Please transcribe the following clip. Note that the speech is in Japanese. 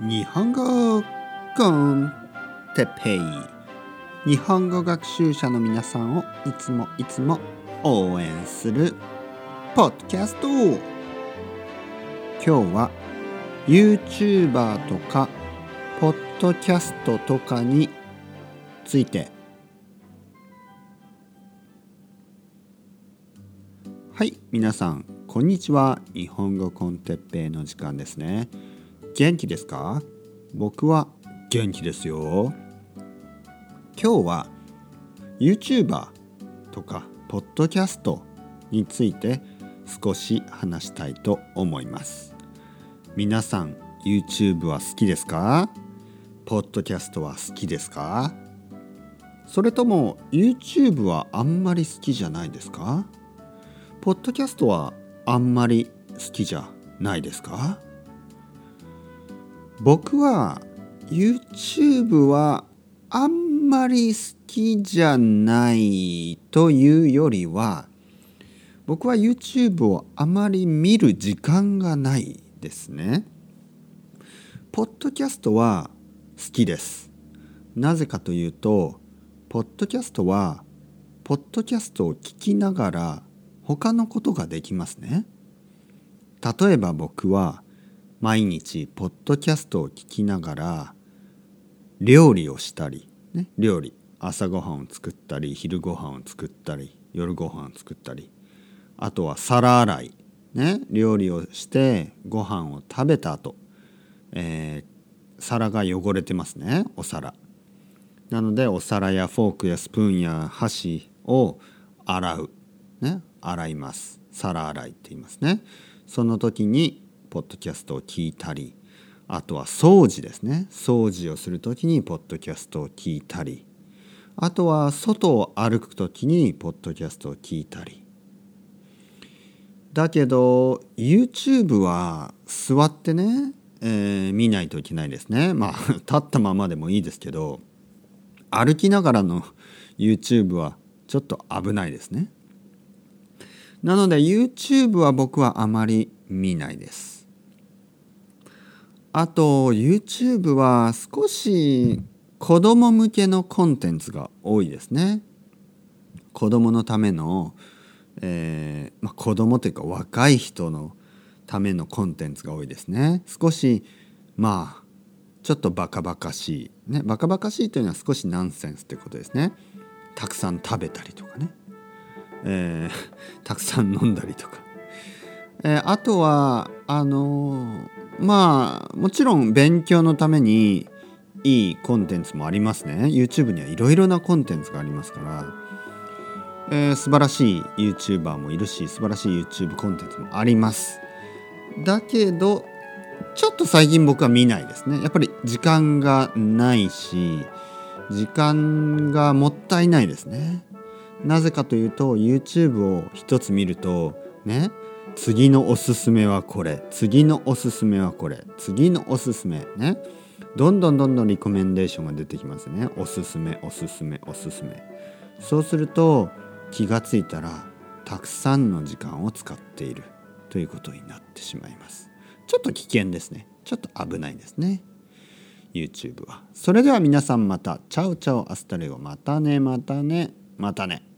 日本語コンテペイ日本語学習者の皆さんをいつもいつも応援するポッドキャスト。今日は YouTuber とかポッドキャストとかについて。はい皆さんこんにちは。日本語コンテッペイの時間ですね。元気ですか？僕は元気ですよ。今日は YouTuber とかポッドキャストについて少し話したいと思います。皆さん YouTube は好きですか？ポッドキャストは好きですか？それとも YouTube はあんまり好きじゃないですか？ポッドキャストはあんまり好きじゃないですか？僕は YouTube はあんまり好きじゃないというよりは僕は YouTube をあまり見る時間がないですね。ポッドキャストは好きです。なぜかというとポッドキャストはポッドキャストを聞きながら他のことができますね。例えば僕は毎日ポッドキャストを聞きながら料理をしたり、ね、料理。朝ごはんを作ったり昼ごはんを作ったり夜ごはんを作ったり。あとは皿洗い、ね、料理をしてご飯を食べた後、えー、皿が汚れてますねお皿。なのでお皿やフォークやスプーンや箸を洗う。ね洗います。皿洗いって言いますね。その時にポッドキャストを聞いたりあとは掃除ですね掃除をする時にポッドキャストを聞いたりあとは外を歩く時にポッドキャストを聞いたりだけど YouTube は座ってね、えー、見ないといけないですねまあ 立ったままでもいいですけど歩きながらの YouTube はちょっと危ないですね。なので YouTube は僕はあまり見ないです。あと YouTube は少し子供向けのコンテンツが多いですね。子供のための、えーまあ、子供というか若い人のためのコンテンツが多いですね。少しまあちょっとバカバカしい、ね、バカバカしいというのは少しナンセンスということですね。たくさん食べたりとかね。えー、たくさん飲んだりとか、えー、あとはあのー、まあもちろん勉強のためにいいコンテンツもありますね。YouTube にはいろいろなコンテンツがありますから、えー、素晴らしい YouTuber もいるし素晴らしい YouTube コンテンツもあります。だけどちょっと最近僕は見ないですね。やっぱり時間がないし時間がもったいないですね。なぜかというと YouTube を一つ見るとね。次のおすすめはこれ。次のおすすめはこれ。次のおすすめ。ね。どんどんどんどんリコメンデーションが出てきますね。おすすめおすすめおすすめ。そうすると気がついたらたくさんの時間を使っている。ということになってしまいます。ちょっと危険ですね。ちょっと危ないですね。YouTube は。それでは皆さんまた。チャウチャウアスタレゴ。またねまたねまたね。